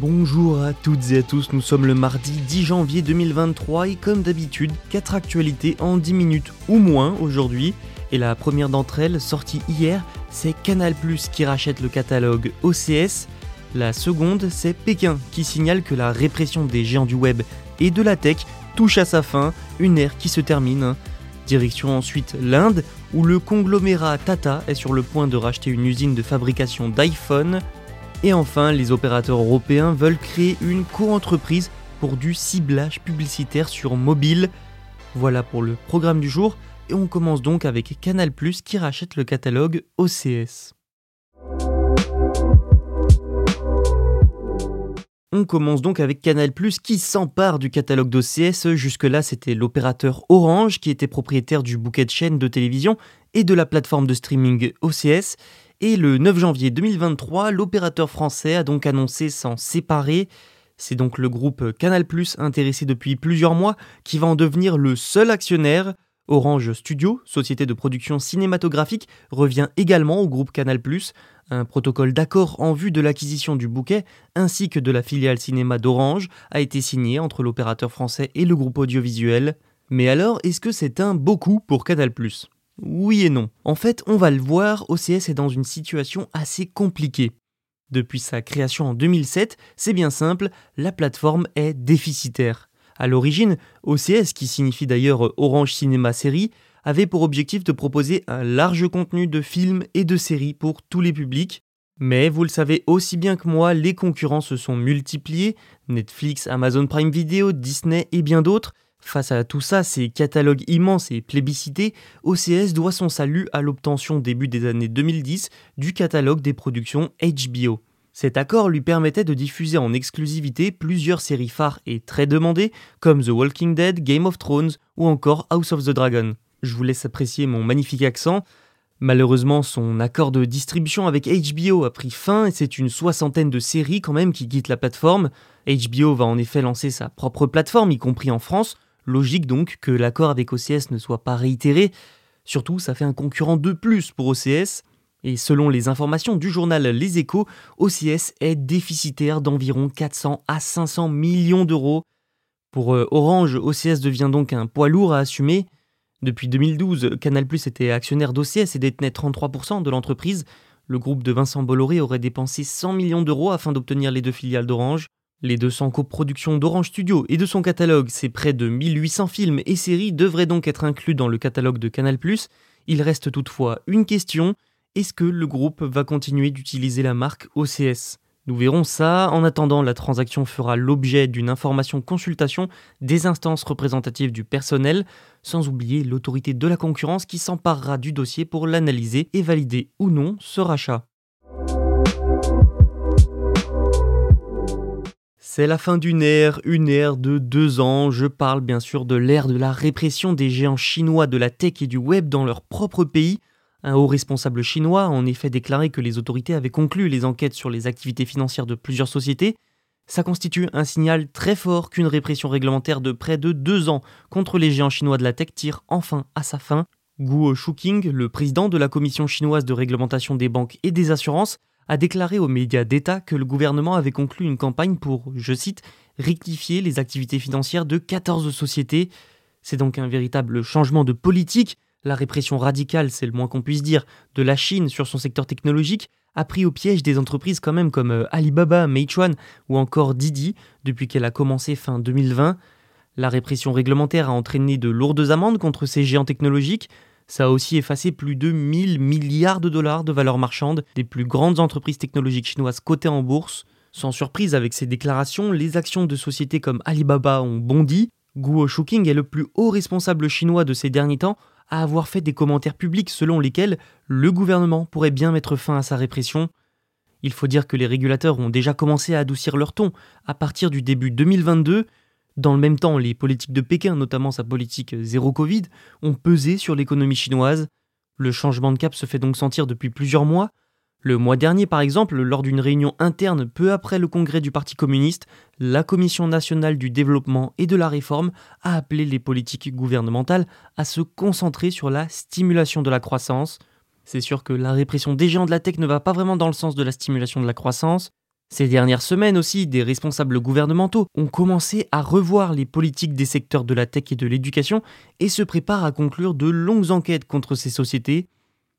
Bonjour à toutes et à tous, nous sommes le mardi 10 janvier 2023 et comme d'habitude, 4 actualités en 10 minutes ou moins aujourd'hui. Et la première d'entre elles, sortie hier, c'est Canal ⁇ qui rachète le catalogue OCS. La seconde, c'est Pékin qui signale que la répression des géants du web et de la tech touche à sa fin, une ère qui se termine. Direction ensuite l'Inde, où le conglomérat Tata est sur le point de racheter une usine de fabrication d'iPhone. Et enfin, les opérateurs européens veulent créer une co-entreprise pour du ciblage publicitaire sur mobile. Voilà pour le programme du jour, et on commence donc avec Canal ⁇ qui rachète le catalogue OCS. On commence donc avec Canal ⁇ qui s'empare du catalogue d'OCS. Jusque-là, c'était l'opérateur Orange qui était propriétaire du bouquet de chaînes de télévision et de la plateforme de streaming OCS. Et le 9 janvier 2023, l'opérateur français a donc annoncé s'en séparer. C'est donc le groupe Canal ⁇ intéressé depuis plusieurs mois qui va en devenir le seul actionnaire. Orange Studio, société de production cinématographique, revient également au groupe Canal+, un protocole d'accord en vue de l'acquisition du bouquet ainsi que de la filiale cinéma d'Orange a été signé entre l'opérateur français et le groupe audiovisuel. Mais alors, est-ce que c'est un beau coup pour Canal+. Oui et non. En fait, on va le voir, OCS est dans une situation assez compliquée. Depuis sa création en 2007, c'est bien simple, la plateforme est déficitaire. À l'origine, OCS, qui signifie d'ailleurs Orange Cinéma Série, avait pour objectif de proposer un large contenu de films et de séries pour tous les publics. Mais vous le savez aussi bien que moi, les concurrents se sont multipliés, Netflix, Amazon Prime Video, Disney et bien d'autres. Face à tout ça, ces catalogues immenses et plébiscités, OCS doit son salut à l'obtention début des années 2010 du catalogue des productions HBO. Cet accord lui permettait de diffuser en exclusivité plusieurs séries phares et très demandées comme The Walking Dead, Game of Thrones ou encore House of the Dragon. Je vous laisse apprécier mon magnifique accent. Malheureusement, son accord de distribution avec HBO a pris fin et c'est une soixantaine de séries quand même qui quittent la plateforme. HBO va en effet lancer sa propre plateforme, y compris en France. Logique donc que l'accord avec OCS ne soit pas réitéré. Surtout, ça fait un concurrent de plus pour OCS. Et selon les informations du journal Les Échos, OCS est déficitaire d'environ 400 à 500 millions d'euros. Pour euh, Orange, OCS devient donc un poids lourd à assumer. Depuis 2012, Canal Plus était actionnaire d'OCS et détenait 33% de l'entreprise. Le groupe de Vincent Bolloré aurait dépensé 100 millions d'euros afin d'obtenir les deux filiales d'Orange. Les 200 coproductions d'Orange Studio et de son catalogue, ses près de 1800 films et séries devraient donc être inclus dans le catalogue de Canal+. Il reste toutefois une question, est-ce que le groupe va continuer d'utiliser la marque OCS Nous verrons ça. En attendant, la transaction fera l'objet d'une information consultation des instances représentatives du personnel, sans oublier l'autorité de la concurrence qui s'emparera du dossier pour l'analyser et valider ou non ce rachat. C'est la fin d'une ère, une ère de deux ans. Je parle bien sûr de l'ère de la répression des géants chinois de la tech et du web dans leur propre pays. Un haut responsable chinois a en effet déclaré que les autorités avaient conclu les enquêtes sur les activités financières de plusieurs sociétés. Ça constitue un signal très fort qu'une répression réglementaire de près de deux ans contre les géants chinois de la tech tire enfin à sa fin. Guo Shuqing, le président de la commission chinoise de réglementation des banques et des assurances, a déclaré aux médias d'État que le gouvernement avait conclu une campagne pour, je cite, rectifier les activités financières de 14 sociétés. C'est donc un véritable changement de politique. La répression radicale, c'est le moins qu'on puisse dire, de la Chine sur son secteur technologique a pris au piège des entreprises quand même comme euh, Alibaba, Meituan ou encore Didi depuis qu'elle a commencé fin 2020. La répression réglementaire a entraîné de lourdes amendes contre ces géants technologiques. Ça a aussi effacé plus de 1000 milliards de dollars de valeur marchande des plus grandes entreprises technologiques chinoises cotées en bourse. Sans surprise, avec ces déclarations, les actions de sociétés comme Alibaba ont bondi. Guo Shuking est le plus haut responsable chinois de ces derniers temps à avoir fait des commentaires publics selon lesquels le gouvernement pourrait bien mettre fin à sa répression. Il faut dire que les régulateurs ont déjà commencé à adoucir leur ton à partir du début 2022. Dans le même temps, les politiques de Pékin, notamment sa politique zéro Covid, ont pesé sur l'économie chinoise. Le changement de cap se fait donc sentir depuis plusieurs mois, le mois dernier, par exemple, lors d'une réunion interne peu après le congrès du Parti communiste, la Commission nationale du développement et de la réforme a appelé les politiques gouvernementales à se concentrer sur la stimulation de la croissance. C'est sûr que la répression des géants de la tech ne va pas vraiment dans le sens de la stimulation de la croissance. Ces dernières semaines aussi, des responsables gouvernementaux ont commencé à revoir les politiques des secteurs de la tech et de l'éducation et se préparent à conclure de longues enquêtes contre ces sociétés.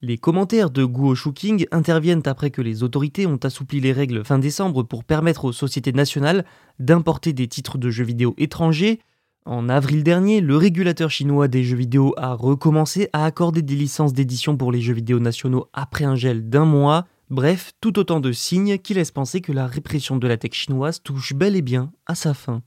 Les commentaires de Guo Shuking interviennent après que les autorités ont assoupli les règles fin décembre pour permettre aux sociétés nationales d'importer des titres de jeux vidéo étrangers. En avril dernier, le régulateur chinois des jeux vidéo a recommencé à accorder des licences d'édition pour les jeux vidéo nationaux après un gel d'un mois. Bref, tout autant de signes qui laissent penser que la répression de la tech chinoise touche bel et bien à sa fin.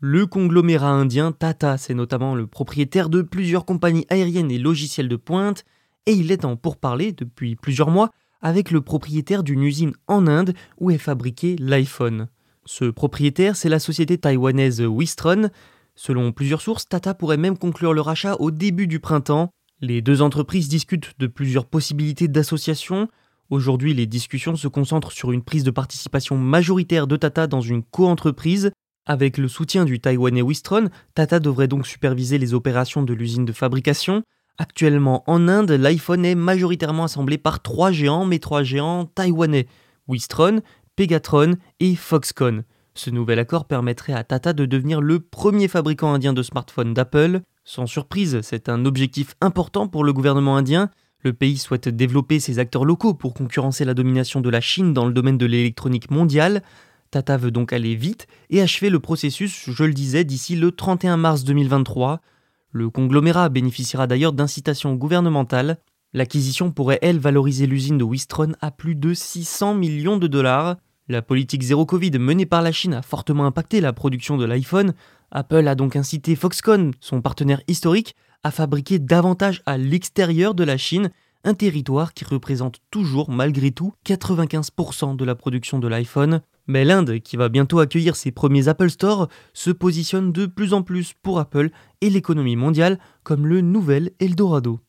Le conglomérat indien Tata, c'est notamment le propriétaire de plusieurs compagnies aériennes et logiciels de pointe, et il est en pourparlers depuis plusieurs mois avec le propriétaire d'une usine en Inde où est fabriqué l'iPhone. Ce propriétaire, c'est la société taïwanaise Wistron. Selon plusieurs sources, Tata pourrait même conclure le rachat au début du printemps. Les deux entreprises discutent de plusieurs possibilités d'association. Aujourd'hui, les discussions se concentrent sur une prise de participation majoritaire de Tata dans une coentreprise avec le soutien du Taïwanais Wistron, Tata devrait donc superviser les opérations de l'usine de fabrication. Actuellement en Inde, l'iPhone est majoritairement assemblé par trois géants, mais trois géants taïwanais Wistron, Pegatron et Foxconn. Ce nouvel accord permettrait à Tata de devenir le premier fabricant indien de smartphones d'Apple. Sans surprise, c'est un objectif important pour le gouvernement indien. Le pays souhaite développer ses acteurs locaux pour concurrencer la domination de la Chine dans le domaine de l'électronique mondiale. Tata veut donc aller vite et achever le processus, je le disais, d'ici le 31 mars 2023. Le conglomérat bénéficiera d'ailleurs d'incitations gouvernementales. L'acquisition pourrait, elle, valoriser l'usine de Wistron à plus de 600 millions de dollars. La politique zéro Covid menée par la Chine a fortement impacté la production de l'iPhone. Apple a donc incité Foxconn, son partenaire historique, à fabriquer davantage à l'extérieur de la Chine, un territoire qui représente toujours malgré tout 95% de la production de l'iPhone. Mais l'Inde, qui va bientôt accueillir ses premiers Apple Store, se positionne de plus en plus pour Apple et l'économie mondiale comme le nouvel Eldorado.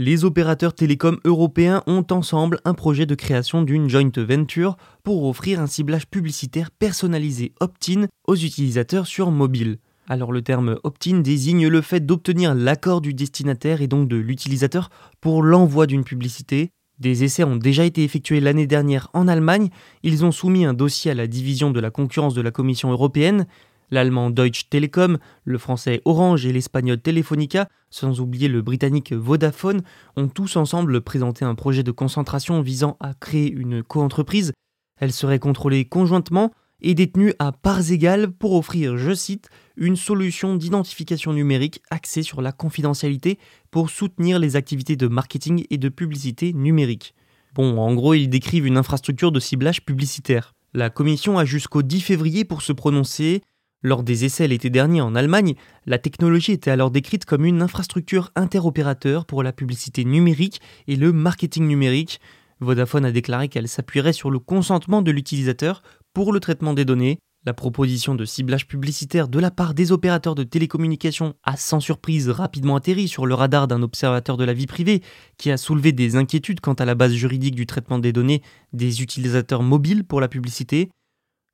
Les opérateurs télécoms européens ont ensemble un projet de création d'une joint venture pour offrir un ciblage publicitaire personnalisé opt-in aux utilisateurs sur mobile. Alors le terme opt-in désigne le fait d'obtenir l'accord du destinataire et donc de l'utilisateur pour l'envoi d'une publicité, des essais ont déjà été effectués l'année dernière en Allemagne. Ils ont soumis un dossier à la division de la concurrence de la Commission européenne. L'allemand Deutsche Telekom, le français Orange et l'espagnol Telefonica, sans oublier le britannique Vodafone, ont tous ensemble présenté un projet de concentration visant à créer une coentreprise. Elle serait contrôlée conjointement et détenue à parts égales pour offrir, je cite, une solution d'identification numérique axée sur la confidentialité pour soutenir les activités de marketing et de publicité numérique. Bon, en gros, ils décrivent une infrastructure de ciblage publicitaire. La commission a jusqu'au 10 février pour se prononcer. Lors des essais l'été dernier en Allemagne, la technologie était alors décrite comme une infrastructure interopérateur pour la publicité numérique et le marketing numérique. Vodafone a déclaré qu'elle s'appuierait sur le consentement de l'utilisateur pour le traitement des données. La proposition de ciblage publicitaire de la part des opérateurs de télécommunications a sans surprise rapidement atterri sur le radar d'un observateur de la vie privée qui a soulevé des inquiétudes quant à la base juridique du traitement des données des utilisateurs mobiles pour la publicité.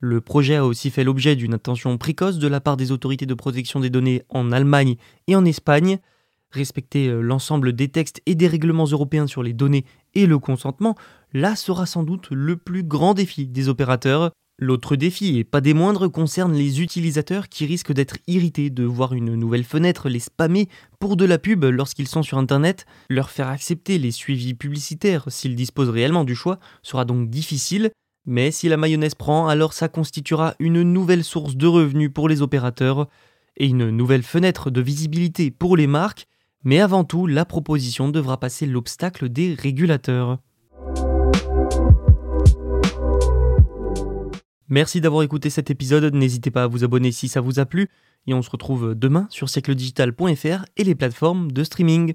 Le projet a aussi fait l'objet d'une attention précoce de la part des autorités de protection des données en Allemagne et en Espagne. Respecter euh, l'ensemble des textes et des règlements européens sur les données et le consentement, là sera sans doute le plus grand défi des opérateurs. L'autre défi, et pas des moindres, concerne les utilisateurs qui risquent d'être irrités de voir une nouvelle fenêtre les spammer pour de la pub lorsqu'ils sont sur Internet. Leur faire accepter les suivis publicitaires s'ils disposent réellement du choix sera donc difficile, mais si la mayonnaise prend, alors ça constituera une nouvelle source de revenus pour les opérateurs et une nouvelle fenêtre de visibilité pour les marques, mais avant tout, la proposition devra passer l'obstacle des régulateurs. Merci d'avoir écouté cet épisode, n'hésitez pas à vous abonner si ça vous a plu, et on se retrouve demain sur siècledigital.fr et les plateformes de streaming.